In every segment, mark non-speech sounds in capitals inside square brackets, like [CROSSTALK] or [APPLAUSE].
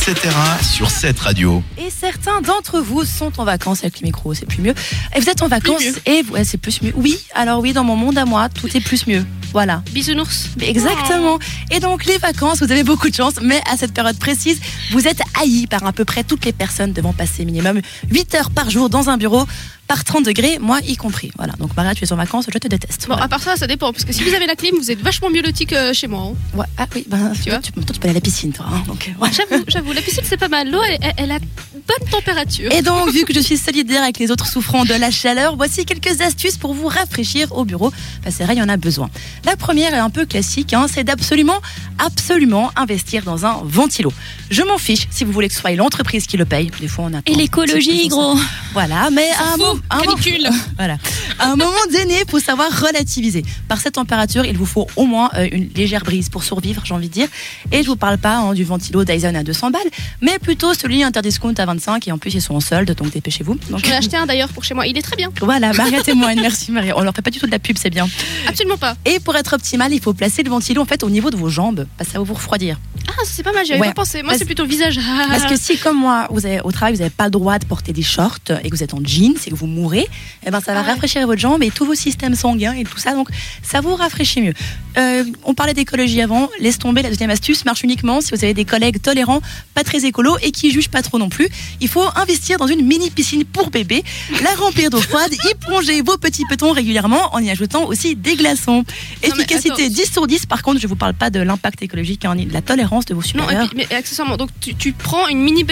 etc. sur cette radio. Et certains d'entre vous sont en vacances avec le micro, c'est plus mieux. Et vous êtes en vacances et ouais, c'est plus mieux. Oui, alors oui, dans mon monde à moi, tout est plus mieux. Voilà. Bisounours. Exactement. Et donc les vacances, vous avez beaucoup de chance, mais à cette période précise, vous êtes haïs par à peu près toutes les personnes devant passer minimum 8 heures par jour dans un bureau par 30 degrés, moi y compris. Voilà. Donc Maria, tu es en vacances, je te déteste. Bon, Voilà. à part ça, ça dépend. Parce que si vous avez la clim, vous êtes vachement mieux loti que chez moi. hein. Ouais. Ah oui, ben, Tu vois tu, toi, tu peux aller à la piscine, toi. hein, donc, euh. J'avoue, j'avoue, la piscine c'est pas mal. L'eau, elle, elle- elle a bonne température. Et donc, vu que je suis solidaire avec les autres souffrant de la chaleur, voici quelques astuces pour vous rafraîchir au bureau. Enfin, c'est vrai, il y en a besoin. La première est un peu classique, hein, c'est d'absolument, absolument investir dans un ventilo. Je m'en fiche si vous voulez que ce soit l'entreprise qui le paye. Des fois, on a Et l'écologie, gros. Voilà, mais à un, mo- un mo- [LAUGHS] voilà. À un moment donné, il faut savoir relativiser. Par cette température, il vous faut au moins euh, une légère brise pour survivre, j'ai envie de dire. Et je vous parle pas hein, du ventilo Dyson à 200 balles, mais plutôt celui interdiscount à 25 et en plus ils sont en solde, donc dépêchez-vous. Donc J'en ai acheté un d'ailleurs pour chez moi. Il est très bien. voilà, [LAUGHS] Maria témoigne, merci Maria. On leur fait pas du tout de la pub, c'est bien. Absolument pas. Et pour être optimal, il faut placer le ventilo en fait au niveau de vos jambes, parce que ça va vous refroidir. Ah, c'est pas mal, j'avais Ouais. pas pensé. Moi, c'est plutôt visage. [LAUGHS] Parce que si, comme moi, vous avez, au travail, vous n'avez pas le droit de porter des shorts et que vous êtes en jeans et que vous mourrez, eh ben, ça va Ah ouais. rafraîchir votre jambe et tous vos systèmes sanguins et tout ça. Donc, ça vous rafraîchit mieux. Euh, on parlait d'écologie avant. Laisse tomber. La deuxième astuce marche uniquement si vous avez des collègues tolérants, pas très écolos et qui jugent pas trop non plus. Il faut investir dans une mini piscine pour bébé, la remplir d'eau froide, y plonger vos petits petons régulièrement en y ajoutant aussi des glaçons. mais Efficacité attends. 10 sur 10. Par contre, je vous parle pas de l'impact écologique, hein, ni de la tolérance de vos Non, et supérieurs. puis, mais accessoirement, donc tu, tu prends une mini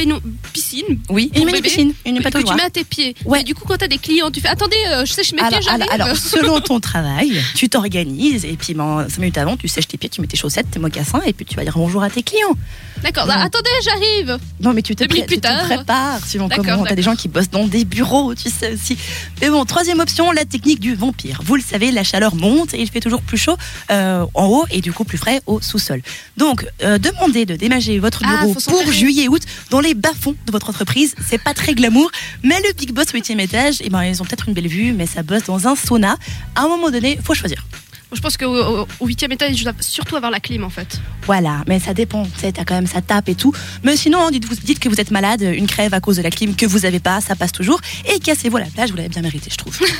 piscine. oui, une mini bébé, piscine, une que tu mets à tes pieds. Ouais. Et du coup, quand t'as des clients, tu fais Attendez, euh, je sèche mes alors, pieds, alors, alors, [LAUGHS] selon ton travail, tu t'organises et puis ben, 5 minutes avant, tu sèches tes pieds, tu mets tes chaussettes, tes mocassins et puis tu vas dire bonjour à tes clients. D'accord, Non. ah, attendez, j'arrive. Non, mais tu te, pré- tu te prépares suivant comment. T'as des gens qui bossent dans des bureaux, tu sais aussi. Mais bon, troisième option, la technique du vampire. Vous le savez, la chaleur monte et il fait toujours plus chaud euh, en haut et du coup plus frais au sous-sol. Donc, euh, demandez de déménager votre Ah, bureau pour juillet-août dans les bas-fonds de votre entreprise. C'est pas très glamour, mais le Big Boss au 8 étage, eh ben, ils ont peut-être une belle vue, mais ça bosse dans un sauna. À un moment donné, faut choisir. Je pense qu'au au huitième étage, je dois surtout avoir la clim en fait. Voilà, mais ça dépend. Tu sais, t'as quand même ça tape et tout. Mais sinon, hein, dites, vous, dites que vous êtes malade, une crève à cause de la clim que vous avez pas, ça passe toujours. Et cassez-vous la plage, vous l'avez bien mérité, je trouve. [LAUGHS]